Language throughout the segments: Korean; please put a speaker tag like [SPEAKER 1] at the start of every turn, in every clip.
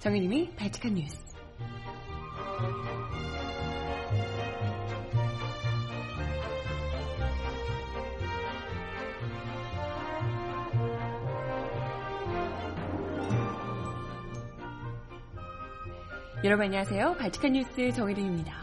[SPEAKER 1] 정혜림이 발칙한 뉴스. 여러분 안녕하세요. 발칙한 뉴스 정혜림입니다.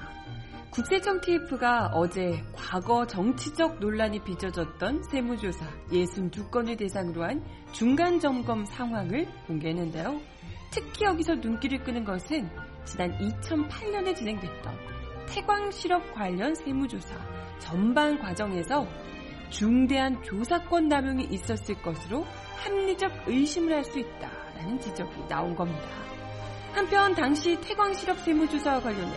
[SPEAKER 1] 국세청 TF가 어제 과거 정치적 논란이 빚어졌던 세무조사 62건을 대상으로 한 중간 점검 상황을 공개했는데요. 특히 여기서 눈길을 끄는 것은 지난 2008년에 진행됐던 태광 실업 관련 세무조사 전반 과정에서 중대한 조사권 남용이 있었을 것으로 합리적 의심을 할 수 있다라는 지적이 나온 겁니다. 한편 당시 태광 실업 세무조사와 관련해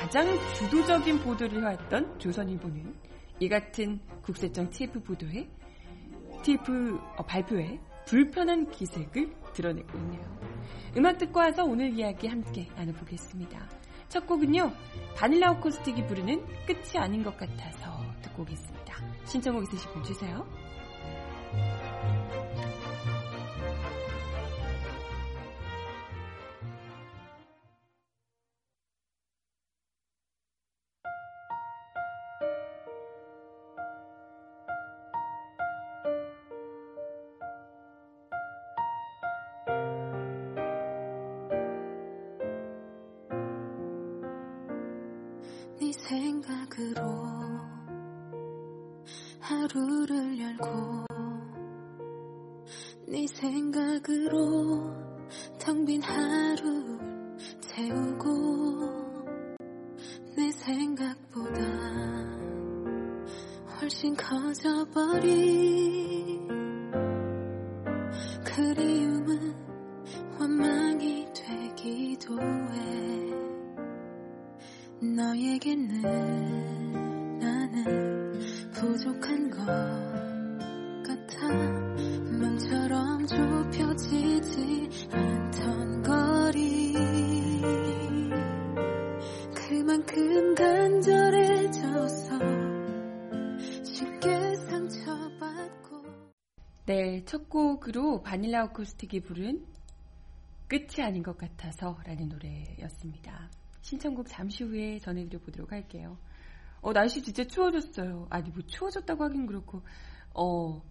[SPEAKER 1] 가장 주도적인 보도를 해왔던 조선일보는 이 같은 국세청 TF 보도에 TF 어, 발표에 불편한 기색을 드러내고 있네요. 음악 듣고 와서 오늘 이야기 함께 나눠보겠습니다. 첫 곡은요, 바닐라 오코스틱이 부르는 끝이 아닌 것 같아서 듣고 오겠습니다. 신청곡 있으시면 주세요. 첫 곡으로 바닐라 오코스틱이 부른 끝이 아닌 것 같아서 라는 노래였습니다. 신청곡 잠시 후에 전해드려 보도록 할게요. 어, 날씨 진짜 추워졌어요. 아니, 뭐 추워졌다고 하긴 그렇고, 어,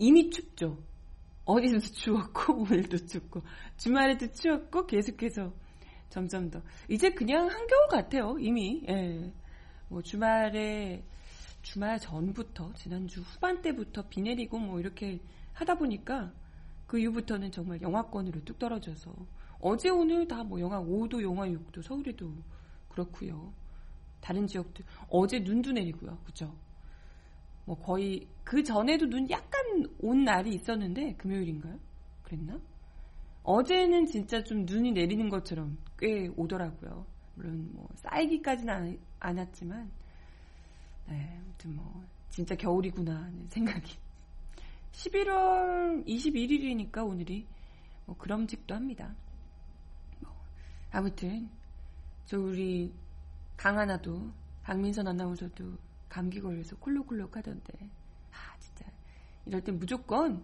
[SPEAKER 1] 이미 춥죠. 어디서도 추웠고, 오늘도 춥고, 주말에도 추웠고, 계속해서 점점 더. 이제 그냥 한겨울 같아요, 이미. 예. 뭐 주말에, 주말 전부터, 지난주 후반 때부터 비 내리고 뭐 이렇게 하다 보니까 그 이후부터는 정말 영하권으로 뚝 떨어져서 어제 오늘 다 뭐 영하 5도, 영하 6도, 서울에도 그렇고요. 다른 지역도 어제 눈도 내리고요. 그죠? 뭐 거의 그 전에도 눈 약간 온 날이 있었는데 금요일인가요? 그랬나? 어제는 진짜 좀 눈이 내리는 것처럼 꽤 오더라고요. 물론 뭐 쌓이기까지는 않았지만 네, 아무튼 뭐 진짜 겨울이구나 하는 생각이 11월 21일이니까 오늘이 뭐 그럼직도 합니다. 뭐 아무튼 저 우리 강하나도 박민선 아나운서도 감기 걸려서 콜록콜록 하던데 아 진짜 이럴 땐 무조건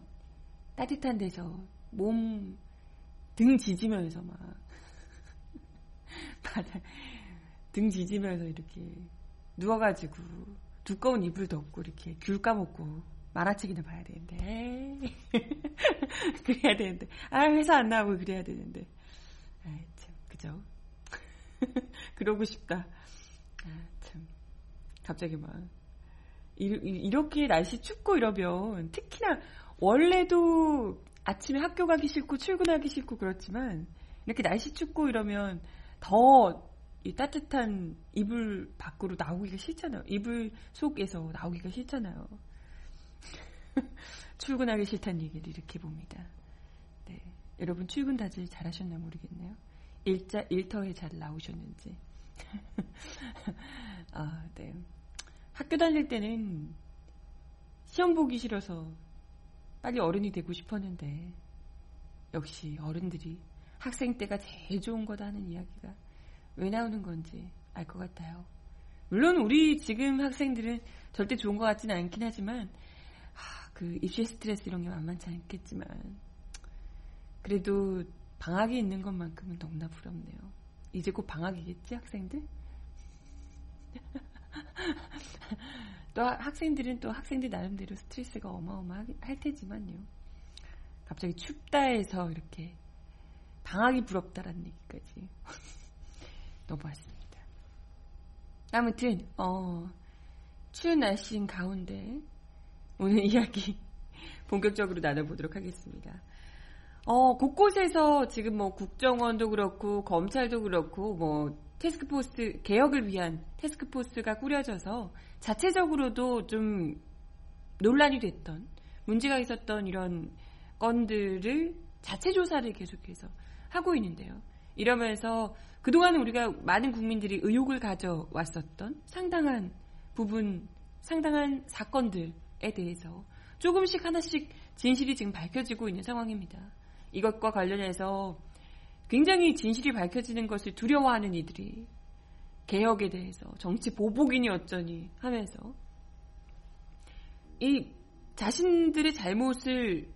[SPEAKER 1] 따뜻한 데서 몸 등 지지면서 막 바다 등 지지면서 이렇게 누워가지고 두꺼운 이불 덮고 이렇게 귤 까먹고 만화책이나 봐야 되는데. 그래야 되는데. 아 회사 안 나오고 그래야 되는데. 아 참 그죠? 그러고 싶다. 아 참. 갑자기 막 이렇게 날씨 춥고 이러면 특히나 원래도 아침에 학교 가기 싫고 출근하기 싫고 그렇지만 이렇게 날씨 춥고 이러면 더 이 따뜻한 이불 밖으로 나오기가 싫잖아요. 이불 속에서 나오기가 싫잖아요. 출근하기 싫다는 얘기를 이렇게 봅니다. 네. 여러분 출근 다들 잘하셨나 모르겠네요. 일자 일터에 잘 나오셨는지. 아, 네. 학교 다닐 때는 시험 보기 싫어서 빨리 어른이 되고 싶었는데 역시 어른들이 학생 때가 제일 좋은 거다 하는 이야기가 왜 나오는 건지 알 것 같아요. 물론 우리 지금 학생들은 절대 좋은 것 같지는 않긴 하지만 하, 그 입시 스트레스 이런 게 만만치 않겠지만 그래도 방학이 있는 것만큼은 너무나 부럽네요. 이제 곧 방학이겠지, 학생들? 또 학생들은 또 학생들 나름대로 스트레스가 어마어마할 테지만요. 갑자기 춥다 해서 이렇게 방학이 부럽다라는 얘기까지 넘어왔습니다. 아무튼 어, 추운 날씨인 가운데 오늘 이야기 본격적으로 나눠보도록 하겠습니다. 어, 곳곳에서 지금 뭐 국정원도 그렇고 검찰도 그렇고 뭐 테스크포스 개혁을 위한 테스크포스가 꾸려져서 자체적으로도 좀 논란이 됐던 문제가 있었던 이런 건들을 자체 조사를 계속해서 하고 있는데요. 이러면서 그동안 우리가 많은 국민들이 의혹을 가져왔었던 상당한 부분, 상당한 사건들에 대해서 조금씩 하나씩 진실이 지금 밝혀지고 있는 상황입니다. 이것과 관련해서 굉장히 진실이 밝혀지는 것을 두려워하는 이들이 개혁에 대해서 정치 보복이니 어쩌니 하면서 이 자신들의 잘못을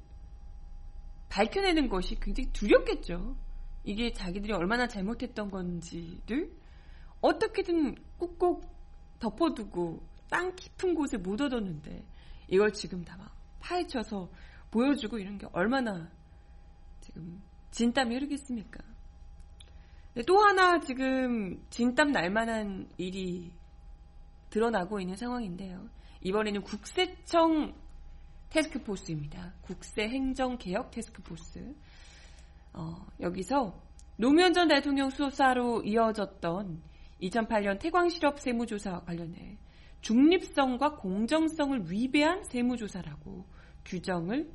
[SPEAKER 1] 밝혀내는 것이 굉장히 두렵겠죠. 이게 자기들이 얼마나 잘못했던 건지를 어떻게든 꾹꾹 덮어두고 땅 깊은 곳에 묻어뒀는데 이걸 지금 다 막 파헤쳐서 보여주고 이런 게 얼마나 지금 진땀이 흐르겠습니까? 또 하나 지금 진땀 날 만한 일이 드러나고 있는 상황인데요. 이번에는 국세청 테스크포스입니다. 국세행정개혁 테스크포스. 어, 여기서 노무현 전 대통령 수사로 이어졌던 2008년 태광실업 세무조사와 관련해 중립성과 공정성을 위배한 세무조사라고 규정을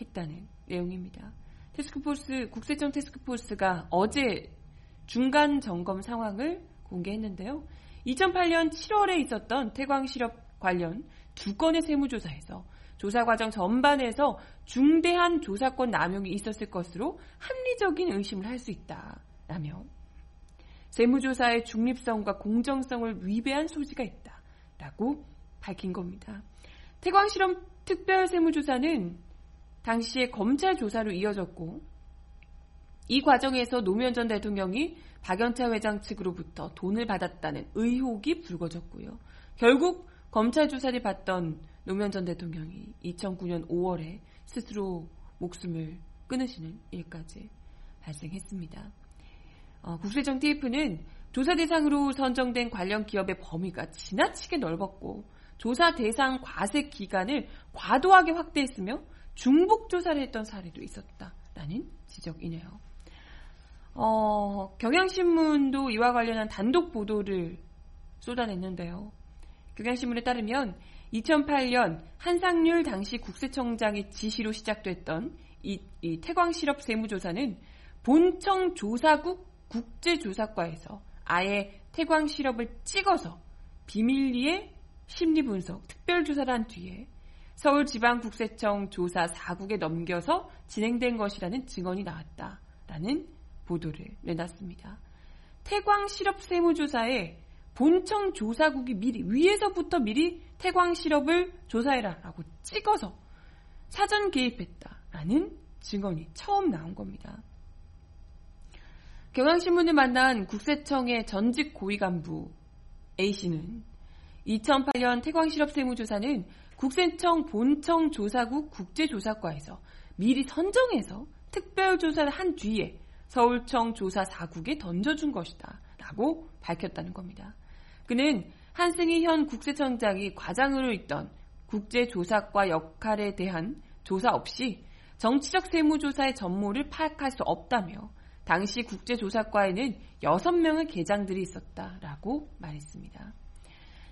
[SPEAKER 1] 했다는 내용입니다. 테스크포스 국세청 테스크포스가 어제 중간 점검 상황을 공개했는데요. 2008년 7월에 있었던 태광 실업 관련 두 건의 세무조사에서 조사 과정 전반에서 중대한 조사권 남용이 있었을 것으로 합리적인 의심을 할 수 있다라며 세무조사의 중립성과 공정성을 위배한 소지가 있다 라고 밝힌 겁니다. 태광실험 특별 세무조사는 당시에 검찰 조사로 이어졌고 이 과정에서 노무현 전 대통령이 박연차 회장 측으로부터 돈을 받았다는 의혹이 불거졌고요. 결국 검찰 조사를 받던 노무현 전 대통령이 2009년 5월에 스스로 목숨을 끊으시는 일까지 발생했습니다. 어, 국세청 TF는 조사 대상으로 선정된 관련 기업의 범위가 지나치게 넓었고 조사 대상 과세 기간을 과도하게 확대했으며 중복 조사를 했던 사례도 있었다라는 지적이네요. 어, 경향신문도 이와 관련한 단독 보도를 쏟아냈는데요. 경향신문에 따르면 2008년 한상률 당시 국세청장의 지시로 시작됐던 이, 이 태광실업 세무조사는 본청 조사국 국제조사과에서 아예 태광실업을 찍어서 비밀리에 심리 분석, 특별 조사를 한 뒤에 서울지방국세청 조사 4국에 넘겨서 진행된 것이라는 증언이 나왔다라는 보도를 내놨습니다. 태광 실업 세무조사에 본청 조사국이 미리 위에서부터 미리 태광 실업을 조사해라라고 찍어서 사전 개입했다라는 증언이 처음 나온 겁니다. 경향신문을 만난 국세청의 전직 고위 간부 A씨는 2008년 태광실업 세무조사는 국세청 본청 조사국 국제조사과에서 미리 선정해서 특별조사를 한 뒤에 서울청 조사 4국에 던져준 것이다. 라고 밝혔다는 겁니다. 그는 한승희 현 국세청장이 과장으로 있던 국제조사과 역할에 대한 조사 없이 정치적 세무조사의 전모를 파악할 수 없다며 당시 국제조사과에는 6명의 계장들이 있었다라고 말했습니다.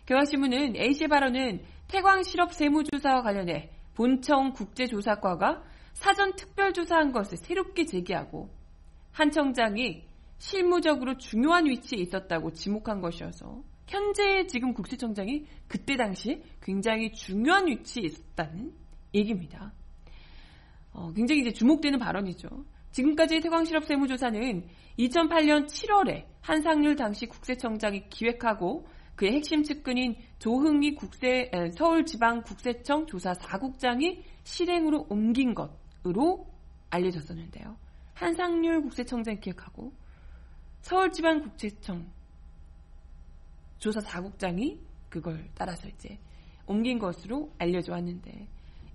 [SPEAKER 1] 경향신문은 A씨 발언은 태광 실업 세무조사와 관련해 본청 국제조사과가 사전 특별조사한 것을 새롭게 제기하고 한 청장이 실무적으로 중요한 위치에 있었다고 지목한 것이어서 현재 지금 국세청장이 그때 당시 굉장히 중요한 위치에 있었다는 얘기입니다. 어, 굉장히 이제 주목되는 발언이죠. 지금까지 태광실업 세무조사는 2008년 7월에 한상률 당시 국세청장이 기획하고 그의 핵심 측근인 조흥희 국세 서울지방국세청 조사 4국장이 실행으로 옮긴 것으로 알려졌었는데요. 한상률 국세청장 기획하고 서울지방국세청 조사 4국장이 그걸 따라서 이제 옮긴 것으로 알려져 왔는데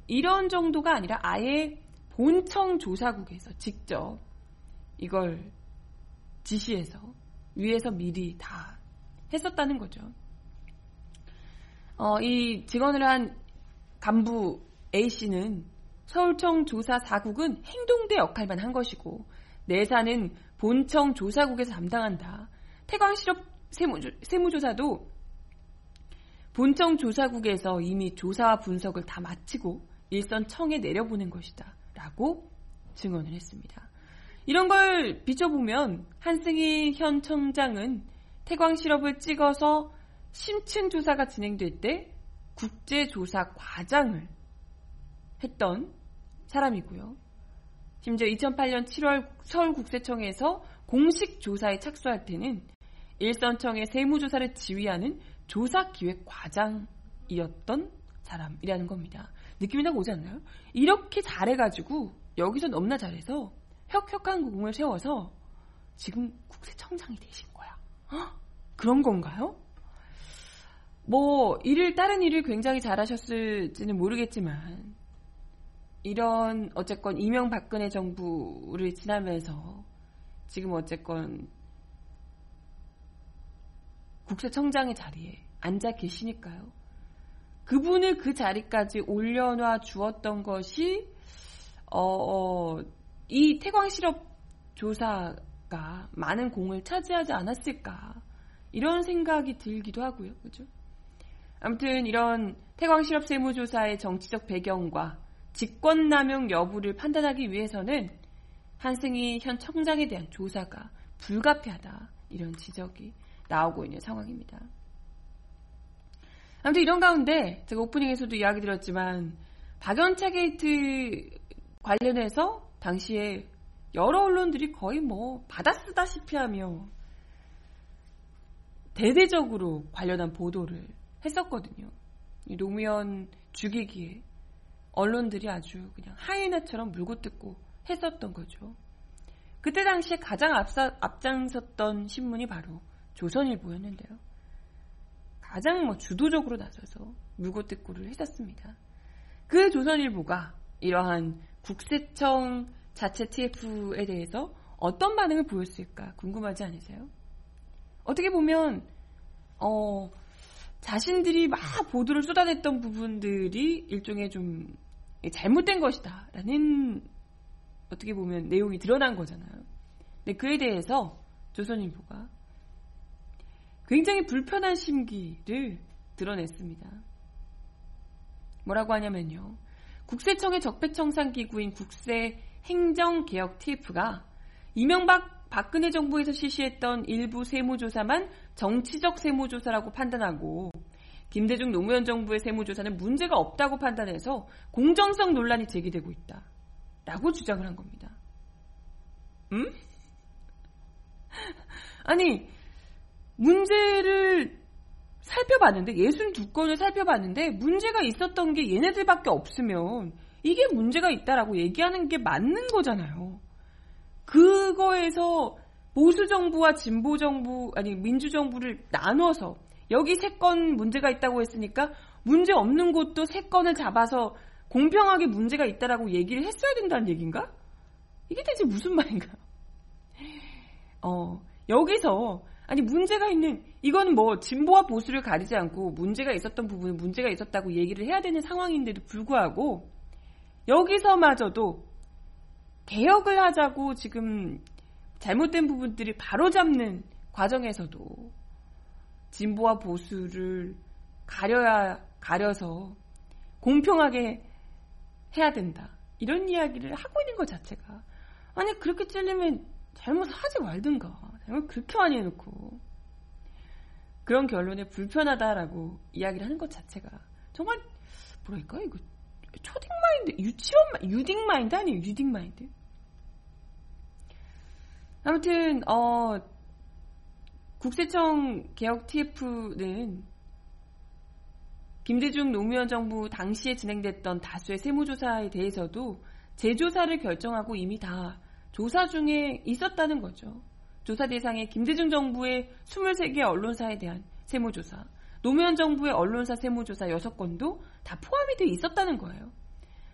[SPEAKER 1] 이런 정도가 아니라 아예 본청 조사국에서 직접 이걸 지시해서 위에서 미리 다 했었다는 거죠. 어, 이 직원을 한 간부 A씨는 서울청 조사 4국은 행동대 역할만 한 것이고 내사는 본청 조사국에서 담당한다. 태광실업 세무조, 세무조사도 본청 조사국에서 이미 조사와 분석을 다 마치고 일선 청에 내려보낸 것이다. 라고 증언을 했습니다. 이런 걸 비춰보면 한승희 현 청장은 태광 실업을 찍어서 심층 조사가 진행될 때 국제조사 과장을 했던 사람이고요. 심지어 2008년 7월 서울국세청에서 공식 조사에 착수할 때는 일선청의 세무조사를 지휘하는 조사기획과장이었던 사람이라는 겁니다. 느낌이 딱 오지 않나요? 이렇게 잘해가지고 여기서 너무나 잘해서 혁혁한 공을 세워서 지금 국세청장이 되신 거야. 헉? 그런 건가요? 뭐 일을 다른 일을 굉장히 잘하셨을지는 모르겠지만 이런 어쨌건 이명박근혜 정부를 지나면서 지금 어쨌건 국세청장의 자리에 앉아 계시니까요. 그분을 그 자리까지 올려놔 주었던 것이 어, 어, 이 태광 실업 조사가 많은 공을 차지하지 않았을까 이런 생각이 들기도 하고요. 그죠? 아무튼 이런 태광 실업 세무조사의 정치적 배경과 직권남용 여부를 판단하기 위해서는 한승희 현 청장에 대한 조사가 불가피하다 이런 지적이 나오고 있는 상황입니다. 아무튼 이런 가운데 제가 오프닝에서도 이야기 드렸지만 박연차 게이트 관련해서 당시에 여러 언론들이 거의 뭐 받아쓰다시피 하며 대대적으로 관련한 보도를 했었거든요. 노무현 죽이기에 언론들이 아주 그냥 하이나처럼 물고 뜯고 했었던 거죠. 그때 당시에 가장 앞서, 앞장섰던 신문이 바로 조선일보였는데요. 가장 뭐 주도적으로 나서서 물고 뜯고를 했었습니다. 그 조선일보가 이러한 국세청 자체 TF에 대해서 어떤 반응을 보였을까 궁금하지 않으세요? 어떻게 보면 어, 자신들이 막 보도를 쏟아냈던 부분들이 일종의 좀 잘못된 것이다라는 어떻게 보면 내용이 드러난 거잖아요. 근데 그에 대해서 조선일보가 굉장히 불편한 심기를 드러냈습니다. 뭐라고 하냐면요. 국세청의 적폐청산 기구인 국세행정개혁 TF가 이명박 박근혜 정부에서 실시했던 일부 세무조사만 정치적 세무조사라고 판단하고 김대중 노무현 정부의 세무조사는 문제가 없다고 판단해서 공정성 논란이 제기되고 있다. 라고 주장을 한 겁니다. 음? 아니, 문제를 살펴봤는데, 62건을 살펴봤는데, 문제가 있었던 게 얘네들밖에 없으면, 이게 문제가 있다라고 얘기하는 게 맞는 거잖아요. 그거에서 보수 정부와 진보 정부, 아니, 민주 정부를 나눠서, 여기 세 건 문제가 있다고 했으니까, 문제 없는 곳도 세 건을 잡아서 공평하게 문제가 있다라고 얘기를 했어야 된다는 얘기인가? 이게 대체 무슨 말인가? 어, 여기서 아니 문제가 있는 이건 뭐 진보와 보수를 가리지 않고 문제가 있었던 부분은 문제가 있었다고 얘기를 해야 되는 상황인데도 불구하고 여기서마저도 개혁을 하자고 지금 잘못된 부분들을 바로잡는 과정에서도 진보와 보수를 가려야 가려서 공평하게 해야 된다. 이런 이야기를 하고 있는 것 자체가 아니 그렇게 찔리면 잘못하지 말든가. 잘못 많이 해놓고 그런 결론에 불편하다라고 이야기를 하는 것 자체가 정말 뭐랄까 이거 초딩 마인드, 유치원 유딩 마인드 아니에요? 유딩 마인드. 아무튼 어 국세청 개혁 TF는 김대중 노무현 정부 당시에 진행됐던 다수의 세무조사에 대해서도 재조사를 결정하고 이미 다 조사 중에 있었다는 거죠. 조사 대상에 김대중 정부의 23개 언론사에 대한 세무조사, 노무현 정부의 언론사 세무조사 6건도 다 포함이 돼 있었다는 거예요.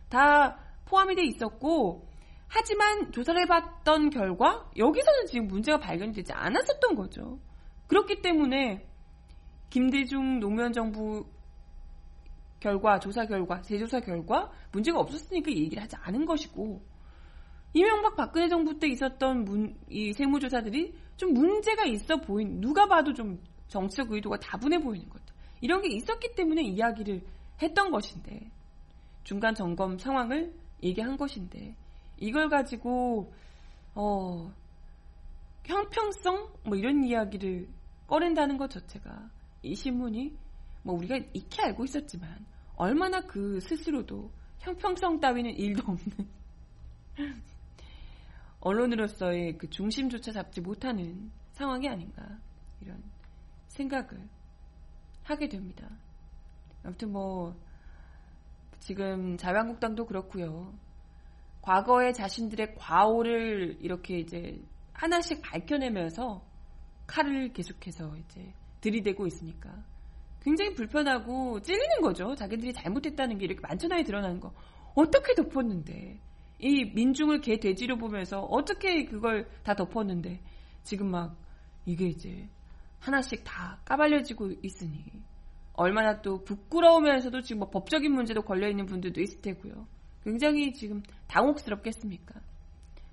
[SPEAKER 1] 다 포함이 돼 있었고, 하지만 조사를 해봤던 결과 여기서는 지금 문제가 발견되지 않았었던 거죠. 그렇기 때문에 김대중 노무현 정부 결과, 조사 결과, 재조사 결과 문제가 없었으니까 얘기를 하지 않은 것이고 이명박 박근혜 정부 때 있었던 문, 이 세무조사들이 좀 문제가 있어 보인 누가 봐도 좀 정치적 의도가 다분해 보이는 것들 이런 게 있었기 때문에 이야기를 했던 것인데 중간 점검 상황을 얘기한 것인데 이걸 가지고 어 형평성? 뭐 이런 이야기를 꺼낸다는 것 자체가 이 신문이 뭐 우리가 익히 알고 있었지만 얼마나 그 스스로도 형평성 따위는 일도 없는 언론으로서의 그 중심조차 잡지 못하는 상황이 아닌가 이런 생각을 하게 됩니다. 아무튼 뭐 지금 자유한국당도 그렇고요. 과거에 자신들의 과오를 이렇게 이제 하나씩 밝혀내면서 칼을 계속해서 이제 들이대고 있으니까 굉장히 불편하고 찔리는 거죠. 자기들이 잘못했다는 게 이렇게 만천하에 드러나는 거. 어떻게 덮었는데. 이 민중을 개 돼지로 보면서 어떻게 그걸 다 덮었는데 지금 막 이게 이제 하나씩 다 까발려지고 있으니 얼마나 또 부끄러우면서도 지금 뭐 법적인 문제도 걸려 있는 분들도 있을 테고요. 굉장히 지금 당혹스럽겠습니까?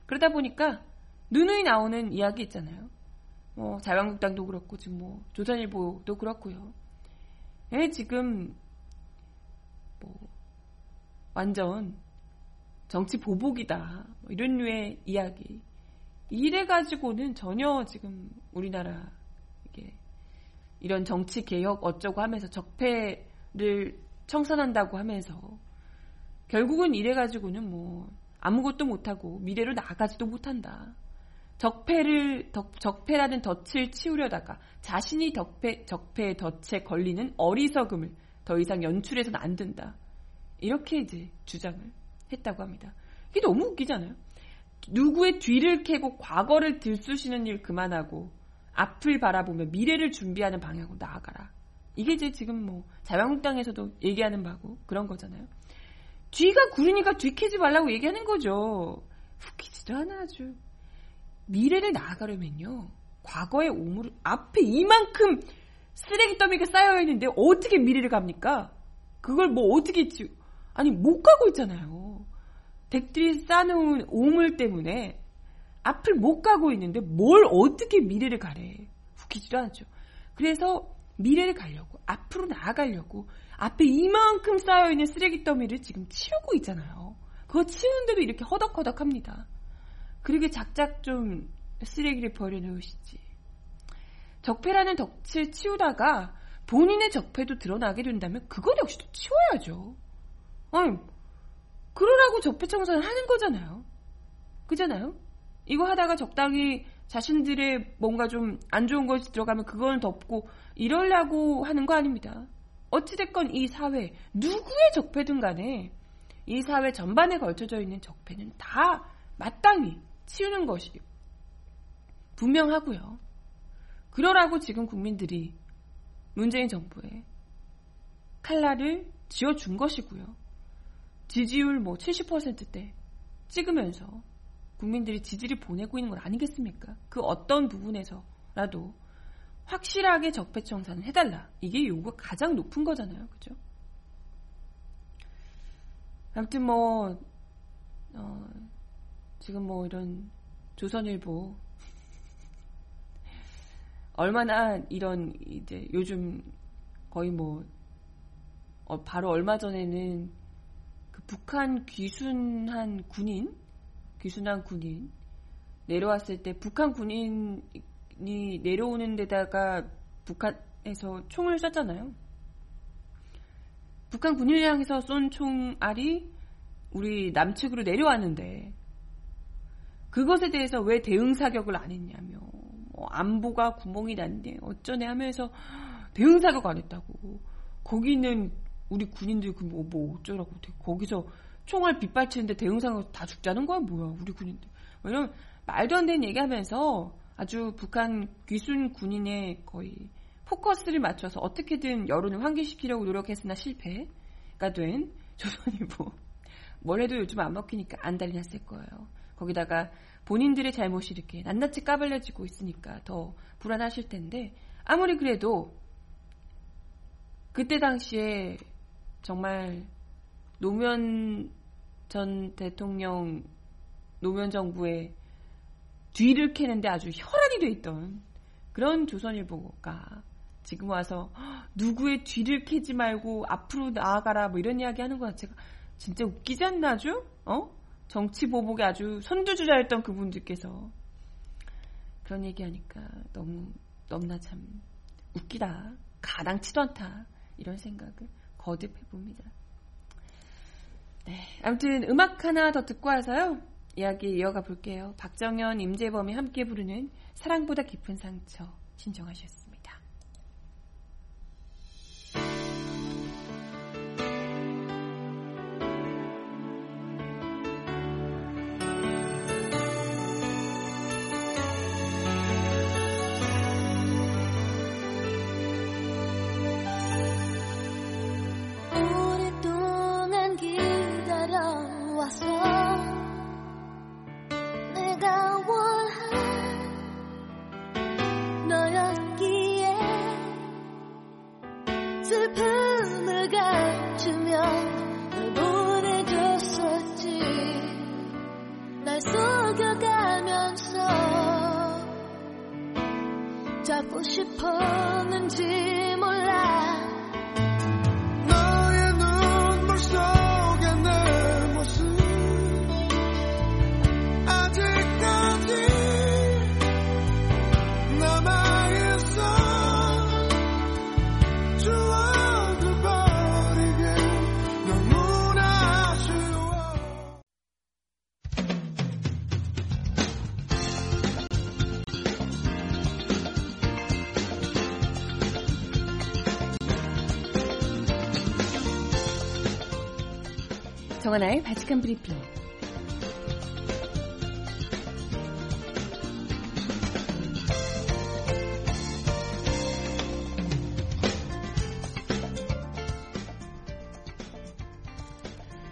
[SPEAKER 1] 그러다 보니까 누누이 나오는 이야기 있잖아요. 뭐 자유한국당도 그렇고 지금 뭐 조선일보도 그렇고요. 예, 지금 뭐 완전 정치 보복이다 뭐 이런 류의 이야기 이래 가지고는 전혀 지금 우리나라 이게 이런 정치 개혁 어쩌고 하면서 적폐를 청산한다고 하면서 결국은 이래 가지고는 뭐 아무것도 못하고 미래로 나아가지도 못한다. 적폐를 적폐라는 덫을 치우려다가 자신이 적폐 적폐의 덫에 걸리는 어리석음을 더 이상 연출해서는 안 된다. 이렇게 이제 주장을 했다고 합니다. 이게 너무 웃기잖아요. 누구의 뒤를 캐고 과거를 들쑤시는 일 그만하고 앞을 바라보며 미래를 준비하는 방향으로 나아가라. 이게 이제 지금 뭐 자유한국당에서도 얘기하는 바고 그런 거잖아요. 뒤가 구르니까 뒤캐지 말라고 얘기하는 거죠. 웃기지도 않아 아주. 미래를 나아가려면요. 과거의 오물 앞에 이만큼 쓰레기 더미가 쌓여 있는데 어떻게 미래를 갑니까? 그걸 뭐 어떻게 지 아니 못 가고 있잖아요. 댁들이 쌓아놓은 오물 때문에 앞을 못 가고 있는데 뭘 어떻게 미래를 가래. 웃기지도 않죠. 그래서 미래를 가려고 앞으로 나아가려고 앞에 이만큼 쌓여있는 쓰레기 더미를 지금 치우고 있잖아요. 그거 치우는데도 이렇게 허덕허덕 합니다. 그러게 작작 좀 쓰레기를 버려놓으시지. 적폐라는 덕을 치우다가 본인의 적폐도 드러나게 된다면 그걸 역시 또 치워야죠. 아니, 그러라고 적폐 청산을 하는 거잖아요. 그잖아요? 이거 하다가 적당히 자신들의 뭔가 좀 안 좋은 것이 들어가면 그걸 덮고 이러려고 하는 거 아닙니다. 어찌됐건 이 사회, 누구의 적폐든 간에 이 사회 전반에 걸쳐져 있는 적폐는 다 마땅히 치우는 것이 분명하고요. 그러라고 지금 국민들이 문재인 정부에 칼날을 쥐어준 것이고요. 지지율 뭐 70%대 찍으면서 국민들이 지지를 보내고 있는 건 아니겠습니까? 그 어떤 부분에서라도 확실하게 적폐청산을 해달라. 이게 요구가 가장 높은 거잖아요. 그죠? 아무튼 뭐, 어, 지금 뭐 이런 조선일보 얼마나 이런 이제 요즘 거의 뭐 어, 바로 얼마 전에는 그 북한 귀순한 군인 귀순한 군인 내려왔을 때 북한 군인이 내려오는 데다가 북한에서 총을 쐈잖아요. 북한 군인을 향해서 쏜 총알이 우리 남측으로 내려왔는데 그것에 대해서 왜 대응 사격을 안 했냐며 뭐 안보가 구멍이 났네 어쩌네 하면서 대응 사격 안 했다고 거기는 우리 군인들 그뭐 뭐 어쩌라고 거기서 총알 빗발치는데 대응상으로 다 죽자는 거야 뭐야 우리 군인들. 왜냐면 말도 안 되는 얘기하면서 아주 북한 귀순 군인의 거의 포커스를 맞춰서 어떻게든 여론을 환기시키려고 노력했으나 실패가 된 조선일보. 뭘 해도 요즘 안 먹히니까 안달이 났을 거예요. 거기다가 본인들의 잘못이 이렇게 낱낱이 까발려지고 있으니까 더 불안하실 텐데 아무리 그래도 그때 당시에 정말 노무현 전 대통령 노무현 정부의 뒤를 캐는데 아주 혈안이 돼 있던 그런 조선일보가 지금 와서 누구의 뒤를 캐지 말고 앞으로 나아가라. 뭐 이런 이야기 하는 거 자체가 진짜 웃기지 않나 죠 어? 정치 보복에 아주 선두주자였던 그분들께서 그런 얘기하니까 너무 너무나 참 웃기다. 가당치도 않다. 이런 생각을 거듭해 봅니다. 네, 아무튼 음악 하나 더 듣고 와서요 이야기 이어가 볼게요. 박정현, 임재범이 함께 부르는 사랑보다 깊은 상처 신청하셨습니다. 정하나의 바칙한 브리핑.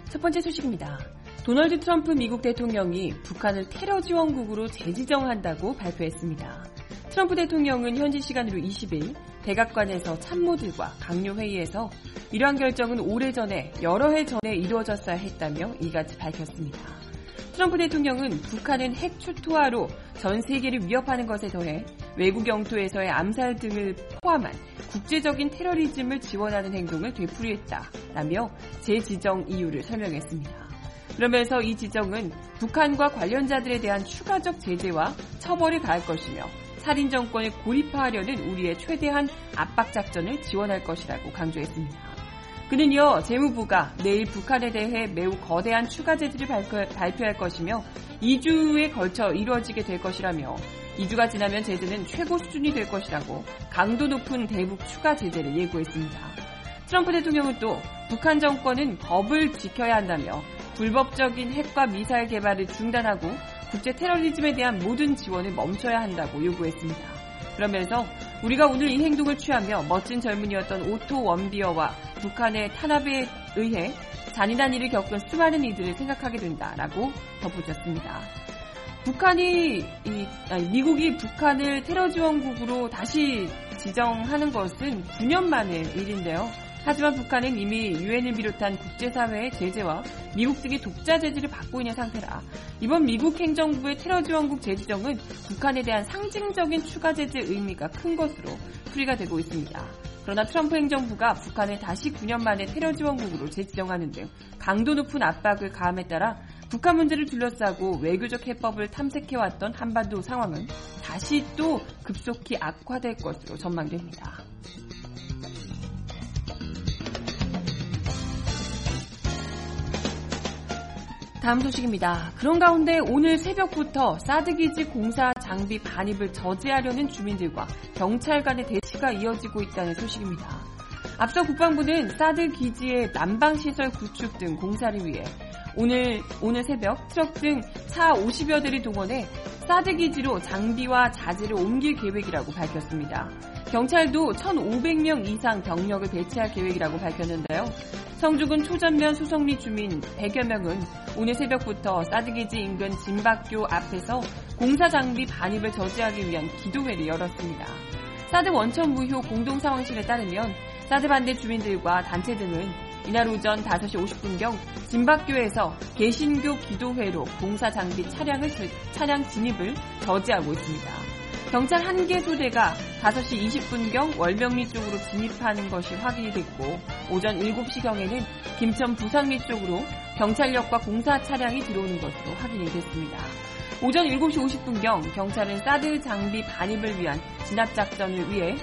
[SPEAKER 1] 첫 번째 소식입니다. 도널드 트럼프 미국 대통령이 북한을 테러 지원국으로 재지정한다고 발표했습니다. 트럼프 대통령은 현지 시간으로 20일 백악관에서 참모들과 강요 회의에서 이러한 결정은 오래전에 여러 해 전에 이루어졌어야 했다며 이같이 밝혔습니다. 트럼프 대통령은 북한은 핵 초토화로 전 세계를 위협하는 것에 더해 외국 영토에서의 암살 등을 포함한 국제적인 테러리즘을 지원하는 행동을 되풀이했다라며 재지정 이유를 설명했습니다. 그러면서 이 지정은 북한과 관련자들에 대한 추가적 제재와 처벌을 가할 것이며 살인 정권을 고립화하려는 우리의 최대한 압박 작전을 지원할 것이라고 강조했습니다. 그는요, 재무부가 내일 북한에 대해 매우 거대한 추가 제재를 발표, 할 것이며 2주에 걸쳐 이루어지게 될 것이라며 2주가 지나면 제재는 최고 수준이 될 것이라고 강도 높은 대북 추가 제재를 예고했습니다. 트럼프 대통령은 또 북한 정권은 법을 지켜야 한다며 불법적인 핵과 미사일 개발을 중단하고 국제 테러리즘에 대한 모든 지원을 멈춰야 한다고 요구했습니다. 그러면서 우리가 오늘 이 행동을 취하며 멋진 젊은이였던 오토 원비어와 북한의 탄압에 의해 잔인한 일을 겪은 수많은 이들을 생각하게 된다라고 덧붙였습니다. 북한이 이, 아니, 미국이 북한을 테러 지원국으로 다시 지정하는 것은 9년 만의 일인데요. 하지만 북한은 이미 유엔을 비롯한 국제사회의 제재와 미국 등의 독자 제재를 받고 있는 상태라 이번 미국 행정부의 테러 지원국 재지정은 북한에 대한 상징적인 추가 제재 의미가 큰 것으로 풀이가 되고 있습니다. 그러나 트럼프 행정부가 북한을 다시 9년 만에 테러 지원국으로 재지정하는 등 강도 높은 압박을 가함에 따라 북한 문제를 둘러싸고 외교적 해법을 탐색해왔던 한반도 상황은 다시 또 급속히 악화될 것으로 전망됩니다. 다음 소식입니다. 그런 가운데 오늘 새벽부터 사드기지 공사 장비 반입을 저지하려는 주민들과 경찰 간의 대치가 이어지고 있다는 소식입니다. 앞서 국방부는 사드 기지의 난방시설 구축 등 공사를 위해 오늘 오늘 새벽 트럭 등 차 50여 대를 동원해 사드 기지로 장비와 자재를 옮길 계획이라고 밝혔습니다. 경찰도 1,500명 이상 병력을 배치할 계획이라고 밝혔는데요. 성주군 초전면 수성리 주민 100여 명은 오늘 새벽부터 사드기지 인근 진박교 앞에서 공사 장비 반입을 저지하기 위한 기도회를 열었습니다. 사드 원천 무효 공동상황실에 따르면 사드 반대 주민들과 단체 등은 이날 오전 5시 50분경 진박교에서 개신교 기도회로 공사 장비 차량을 차량 진입을 저지하고 있습니다. 경찰 한 개 소대가 5시 20분경 월명리 쪽으로 진입하는 것이 확인이 됐고 오전 7시경에는 김천 부상리 쪽으로 경찰력과 공사 차량이 들어오는 것으로 확인이 됐습니다. 오전 7시 50분경 경찰은 사드 장비 반입을 위한 진압 작전을 위해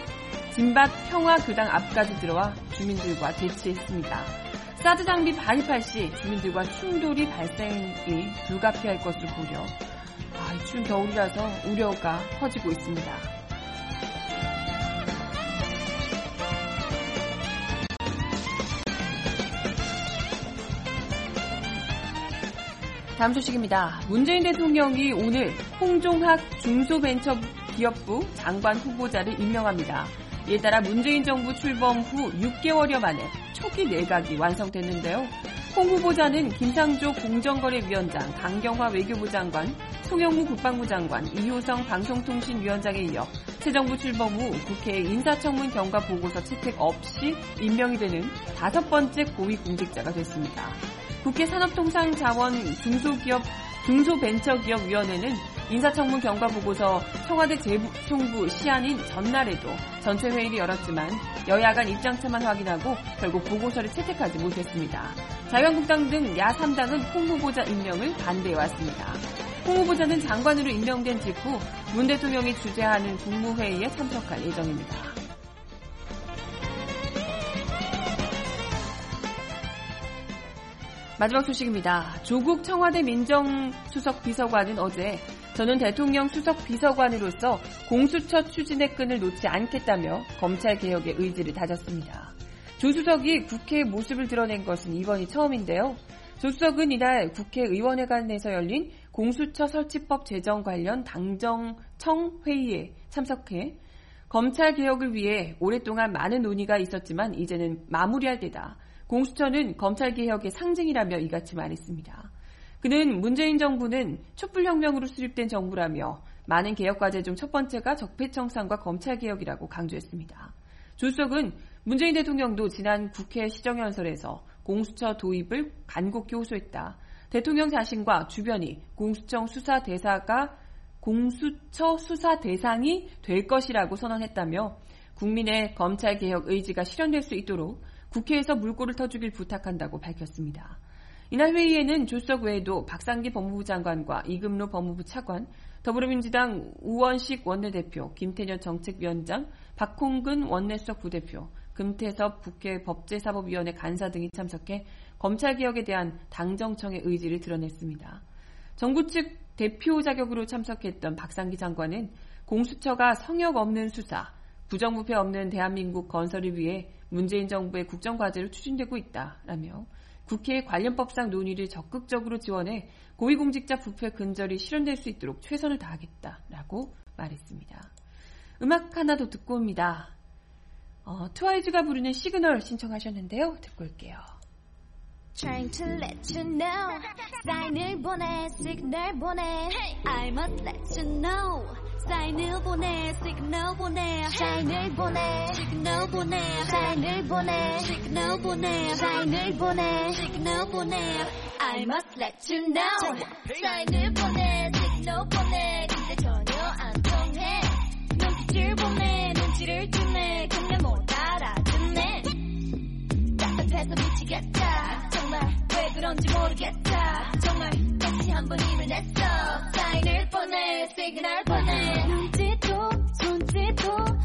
[SPEAKER 1] 진박 평화교당 앞까지 들어와 주민들과 대치했습니다. 사드 장비 반입할 시 주민들과 충돌이 발생이 불가피할 것을 고려 아, 추운 겨울이라서 우려가 커지고 있습니다. 다음 소식입니다. 문재인 대통령이 오늘 홍종학 중소벤처기업부 장관 후보자를 임명합니다. 이에 따라 문재인 정부 출범 후 6개월여 만에 초기 내각이 완성됐는데요. 홍 후보자는 김상조 공정거래위원장, 강경화 외교부 장관, 송영무 국방부 장관, 이효성 방송통신위원장에 이어 새 정부 출범 후 국회 인사청문 경과 보고서 채택 없이 임명이 되는 다섯 번째 고위공직자가 됐습니다. 국회 산업통상자원 중소기업 중소벤처기업위원회는 인사청문 경과보고서 청와대 재총부 시한인 전날에도 전체 회의를 열었지만 여야 간 입장차만 확인하고 결국 보고서를 채택하지 못했습니다. 자유한국당 등 야 3당은 홍 후보자 임명을 반대해왔습니다. 홍 후보자는 장관으로 임명된 직후 문 대통령이 주재하는 국무회의에 참석할 예정입니다. 마지막 소식입니다. 조국 청와대 민정수석 비서관은 어제 저는 대통령 수석 비서관으로서 공수처 추진의 끈을 놓지 않겠다며 검찰 개혁의 의지를 다졌습니다. 조 수석이 국회 모습을 드러낸 것은 이번이 처음인데요. 조 수석은 이날 국회의원회관에서 열린 공수처 설치법 제정 관련 당정청 회의에 참석해 검찰 개혁을 위해 오랫동안 많은 논의가 있었지만 이제는 마무리할 때다. 공수처는 검찰 개혁의 상징이라며 이같이 말했습니다. 그는 문재인 정부는 촛불혁명으로 수립된 정부라며 많은 개혁 과제 중 첫 번째가 적폐청산과 검찰개혁이라고 강조했습니다. 조수석은 문재인 대통령도 지난 국회 시정연설에서 공수처 도입을 간곡히 호소했다. 대통령 자신과 주변이 공수청 수사 대사가 공수처 수사 대상이 될 것이라고 선언했다며 국민의 검찰 개혁 의지가 실현될 수 있도록 국회에서 물꼬를 터주길 부탁한다고 밝혔습니다. 이날 회의에는 조석 외에도 박상기 법무부 장관과 이금로 법무부 차관, 더불어민주당 우원식 원내대표, 김태년 정책위원장, 박홍근 원내수석 부대표, 금태섭 국회 법제사법위원회 간사 등이 참석해 검찰개혁에 대한 당정청의 의지를 드러냈습니다. 정부 측 대표 자격으로 참석했던 박상기 장관은 공수처가 성역 없는 수사, 부정부패 없는 대한민국 건설을 위해 문재인 정부의 국정과제로 추진되고 있다라며 국회 관련 법안 논의를 적극적으로 지원해 고위공직자 부패 근절이 실현될 수 있도록 최선을 다하겠다라고 말했습니다. 음악 하나 더 듣고 옵니다. 어, 트와이스가 부르는 시그널 신청하셨는데요. 듣고 올게요. Trying to let you know. 사인을 보내 시그널 보내. I must let you know. 사인을 보내 시그널 보내. 사인을 보내 시그널 보내. 사인을 보내 시그널 보내. 사인을 보내 시그널 보내. I must let you know. 사인을 보내 시그널 보내. 근데 전혀 안 통해. 눈빛을 보내 눈치를 주네. 근데 못 알아듣네. 답답해서 미치겠다 왜 그런지 모르겠다. 정말 다시 한 번이면 했어. 사인을 보내 시그널 보내. 눈짓도 손짓도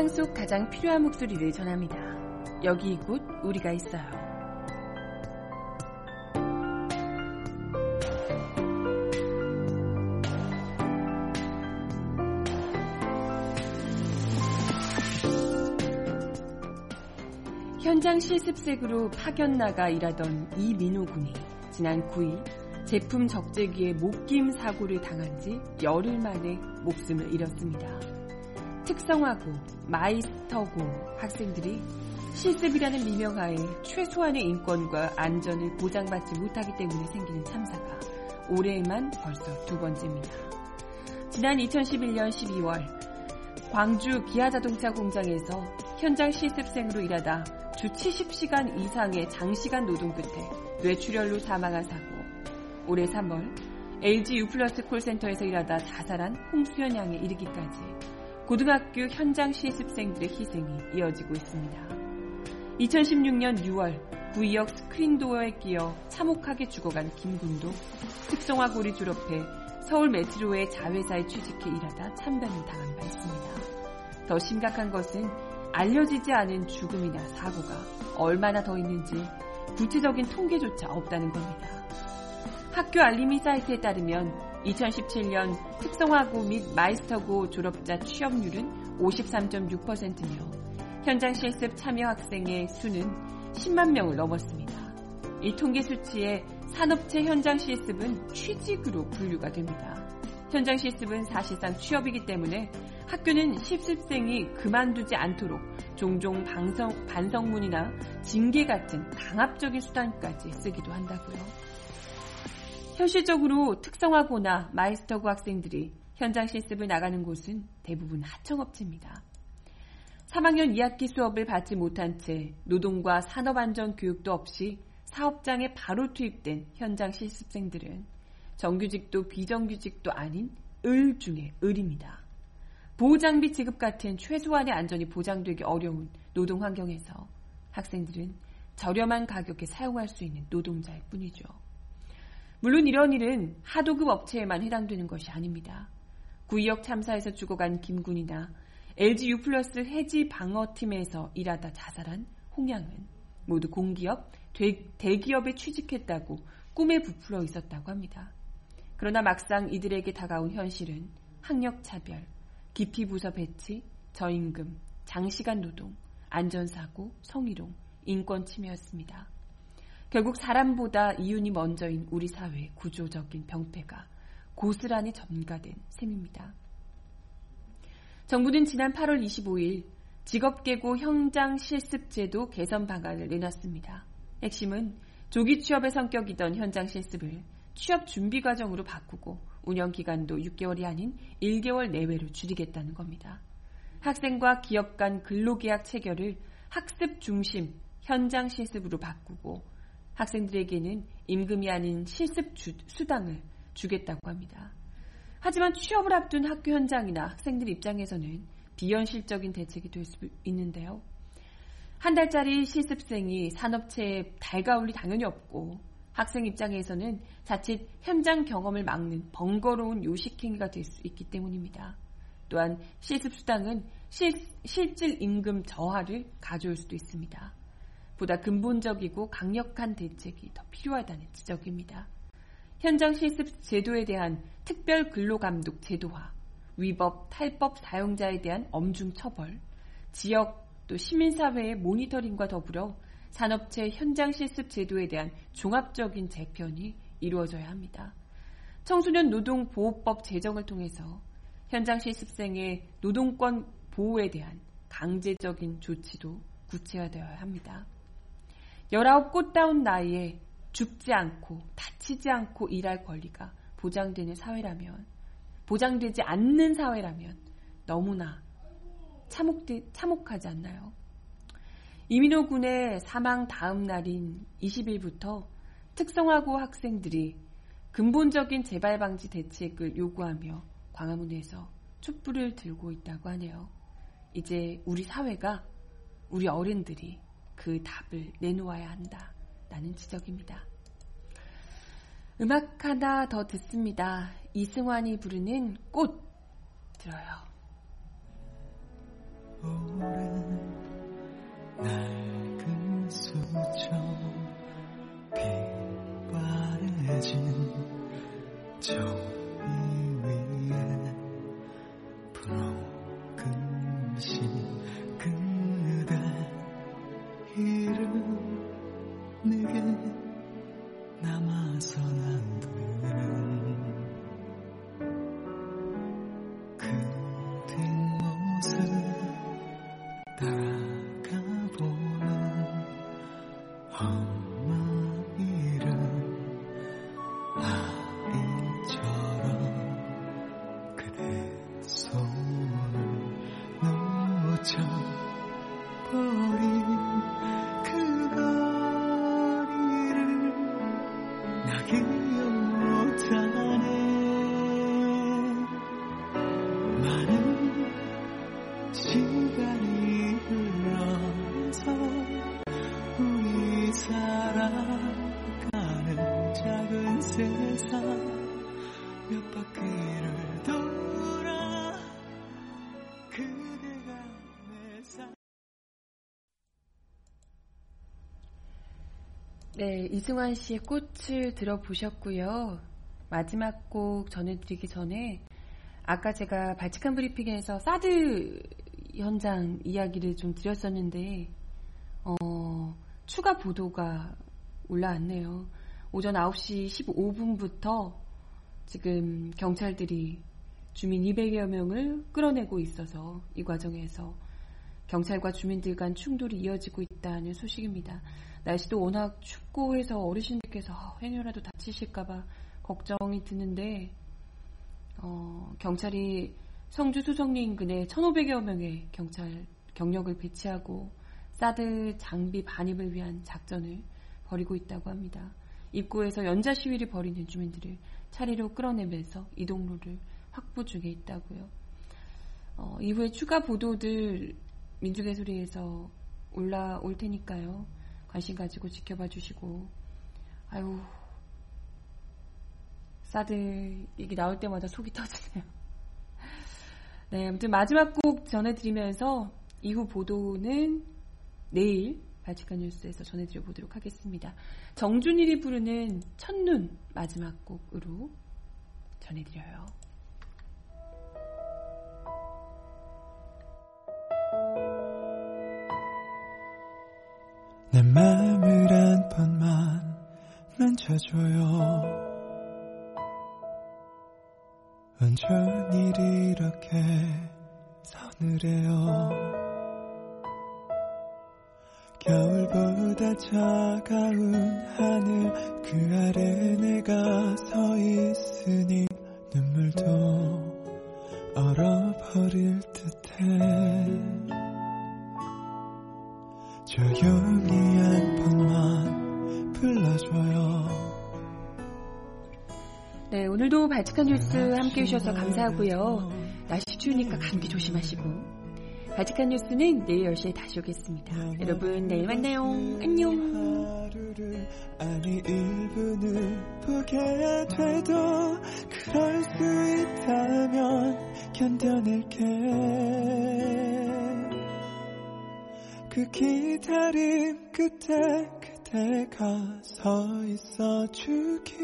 [SPEAKER 1] 세상 속 가장 필요한 목소리를 전합니다. 여기 이곳 우리가 있어요. 현장 실습생으로 파견 나가 일하던 이민호 군이 지난 9일 제품 적재기에 목김 사고를 당한 지 열흘 만에 목숨을 잃었습니다. 특성화고 마이스터고 학생들이 실습이라는 미명하에 최소한의 인권과 안전을 보장받지 못하기 때문에 생기는 참사가 올해에만 벌써 두 번째입니다. 지난 2011년 12월 광주 기아자동차 공장에서 현장 실습생으로 일하다 주 70시간 이상의 장시간 노동 끝에 뇌출혈로 사망한 사고, 올해 3월 LG U 플러스 콜센터에서 일하다 자살한 홍수연 양에 이르기까지 고등학교 현장 실습생들의 희생이 이어지고 있습니다. 2016년 6월 구의역 스크린도어에 끼어 참혹하게 죽어간 김군도 특성화고를 졸업해 서울 메트로의 자회사에 취직해 일하다 참변을 당한 바 있습니다. 더 심각한 것은 알려지지 않은 죽음이나 사고가 얼마나 더 있는지 구체적인 통계조차 없다는 겁니다. 학교 알림이 사이트에 따르면 2017년 특성화고 및 마이스터고 졸업자 취업률은 53.6%며 현장 실습 참여 학생의 수는 10만 명을 넘었습니다. 이 통계 수치에 산업체 현장 실습은 취직으로 분류가 됩니다. 현장 실습은 사실상 취업이기 때문에 학교는 실습생이 그만두지 않도록 종종 반성, 반성문이나 징계 같은 강압적인 수단까지 쓰기도 한다고요. 현실적으로 특성화고나 마이스터고 학생들이 현장 실습을 나가는 곳은 대부분 하청업체입니다. 3학년 2학기 수업을 받지 못한 채 노동과 산업안전 교육도 없이 사업장에 바로 투입된 현장 실습생들은 정규직도 비정규직도 아닌 을 중에 을입니다. 보호장비 지급 같은 최소한의 안전이 보장되기 어려운 노동 환경에서 학생들은 저렴한 가격에 사용할 수 있는 노동자일 뿐이죠. 물론 이런 일은 하도급 업체에만 해당되는 것이 아닙니다. 구의역 참사에서 죽어간 김군이나 LG U 플러스 해지 방어팀에서 일하다 자살한 홍양은 모두 공기업, 대기업에 취직했다고 꿈에 부풀어 있었다고 합니다. 그러나 막상 이들에게 다가온 현실은 학력 차별, 기피 부서 배치, 저임금, 장시간 노동, 안전사고, 성희롱, 인권 침해였습니다. 결국 사람보다 이윤이 먼저인 우리 사회의 구조적인 병폐가 고스란히 전가된 셈입니다. 정부는 지난 8월 25일 직업계고 현장 실습제도 개선 방안을 내놨습니다. 핵심은 조기 취업의 성격이던 현장 실습을 취업 준비 과정으로 바꾸고 운영 기간도 6개월이 아닌 1개월 내외로 줄이겠다는 겁니다. 학생과 기업 간 근로계약 체결을 학습 중심 현장 실습으로 바꾸고 학생들에게는 임금이 아닌 실습 주, 수당을 주겠다고 합니다. 하지만 취업을 앞둔 학교 현장이나 학생들 입장에서는 비현실적인 대책이 될 수 있는데요. 한 달짜리 실습생이 산업체에 달가울리 당연히 없고 학생 입장에서는 자칫 현장 경험을 막는 번거로운 요식행위가 될 수 있기 때문입니다. 또한 실습 수당은 실, 실질 임금 저하를 가져올 수도 있습니다. 보다 근본적이고 강력한 대책이 더 필요하다는 지적입니다. 현장 실습 제도에 대한 특별 근로감독 제도화, 위법, 탈법 사용자에 대한 엄중 처벌, 지역 또 시민사회의 모니터링과 더불어 산업체 현장 실습 제도에 대한 종합적인 재편이 이루어져야 합니다. 청소년 노동보호법 제정을 통해서 현장 실습생의 노동권 보호에 대한 강제적인 조치도 구체화되어야 합니다. 19 꽃다운 나이에 죽지 않고 다치지 않고 일할 권리가 보장되는 사회라면 보장되지 않는 사회라면 너무나 참혹되, 참혹하지 않나요? 이민호 군의 사망 다음 날인 20일부터 특성화고 학생들이 근본적인 재발 방지 대책을 요구하며 광화문에서 촛불을 들고 있다고 하네요. 이제 우리 사회가 우리 어른들이 그 답을 내놓아야 한다 라는 지적입니다. 음악 하나 더 듣습니다. 이승환이 부르는 꽃 들어요. 남아선 안 돼. 네, 이승환 씨의 꽃을 들어보셨고요. 마지막 곡 전해드리기 전에 아까 제가 발칙한 브리핑에서 사드 현장 이야기를 좀 드렸었는데 어, 추가 보도가 올라왔네요. 오전 9시 15분부터 지금 경찰들이 주민 200여 명을 끌어내고 있어서 이 과정에서 경찰과 주민들 간 충돌이 이어지고 있다는 소식입니다. 날씨도 워낙 춥고 해서 어르신들께서 행여라도 다치실까봐 걱정이 드는데 어, 경찰이 성주 수성리 인근에 1,500여 명의 경찰 경력을 배치하고 사드 장비 반입을 위한 작전을 벌이고 있다고 합니다. 입구에서 연자 시위를 벌이는 주민들을 차례로 끌어내면서 이동로를 확보 중에 있다고요. 어, 이후에 추가 보도들 민중의 소리에서 올라올 테니까요. 관심 가지고 지켜봐 주시고 아유 사드 얘기 나올 때마다 속이 터지네요. 네, 아무튼 마지막 곡 전해드리면서 이후 보도는 내일 발칙한 뉴스에서 전해드려 보도록 하겠습니다. 정준일이 부르는 첫눈 마지막 곡으로 전해드려요.
[SPEAKER 2] 내 맘을 한 번만 만져줘요. 온종일 이렇게 서늘해요. 겨울보다 차가운 하늘 그 아래 내가 서 있으니 눈물도 얼어버릴 듯해 조용히 한 번만 불러줘요.
[SPEAKER 1] 네, 오늘도 발칙한 뉴스 함께 해주셔서 감사하고요. 날씨 추우니까 감기 조심하시고. 발칙한 뉴스는 내일 10시에 다시 오겠습니다. 여러분, 내일 만나요. 안녕. 그 기다림 끝에 그대가 서 있어 주길.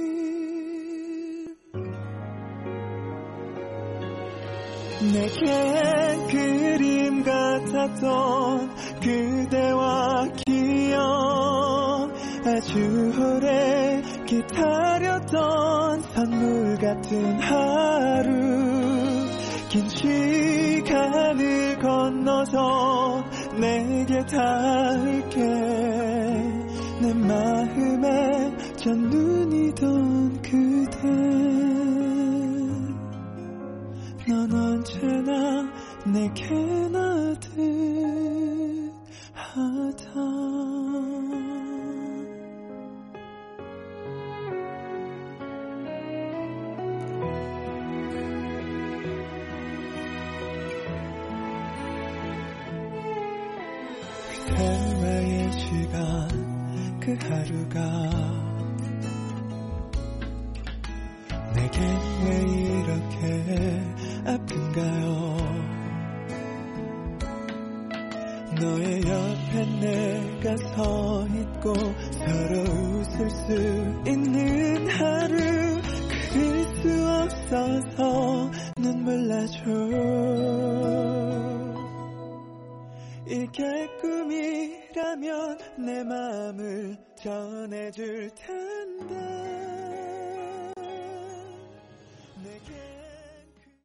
[SPEAKER 1] 내게 그림 같았던 그대와 기억 아주 오래 기다렸던 선물 같은 하루. 긴 시간을 건너서 내게 닿을게. 내 마음에 첫눈이던 그대. 넌 언제나 내게 나 하루가 내겐 왜 이렇게 아픈가요?
[SPEAKER 2] 우리가 서 있고 서로 웃을 수 있는 하루 그릴 수 없어서 눈물 나죠. 이게 꿈이라면 내 마음을 전해줄 텐데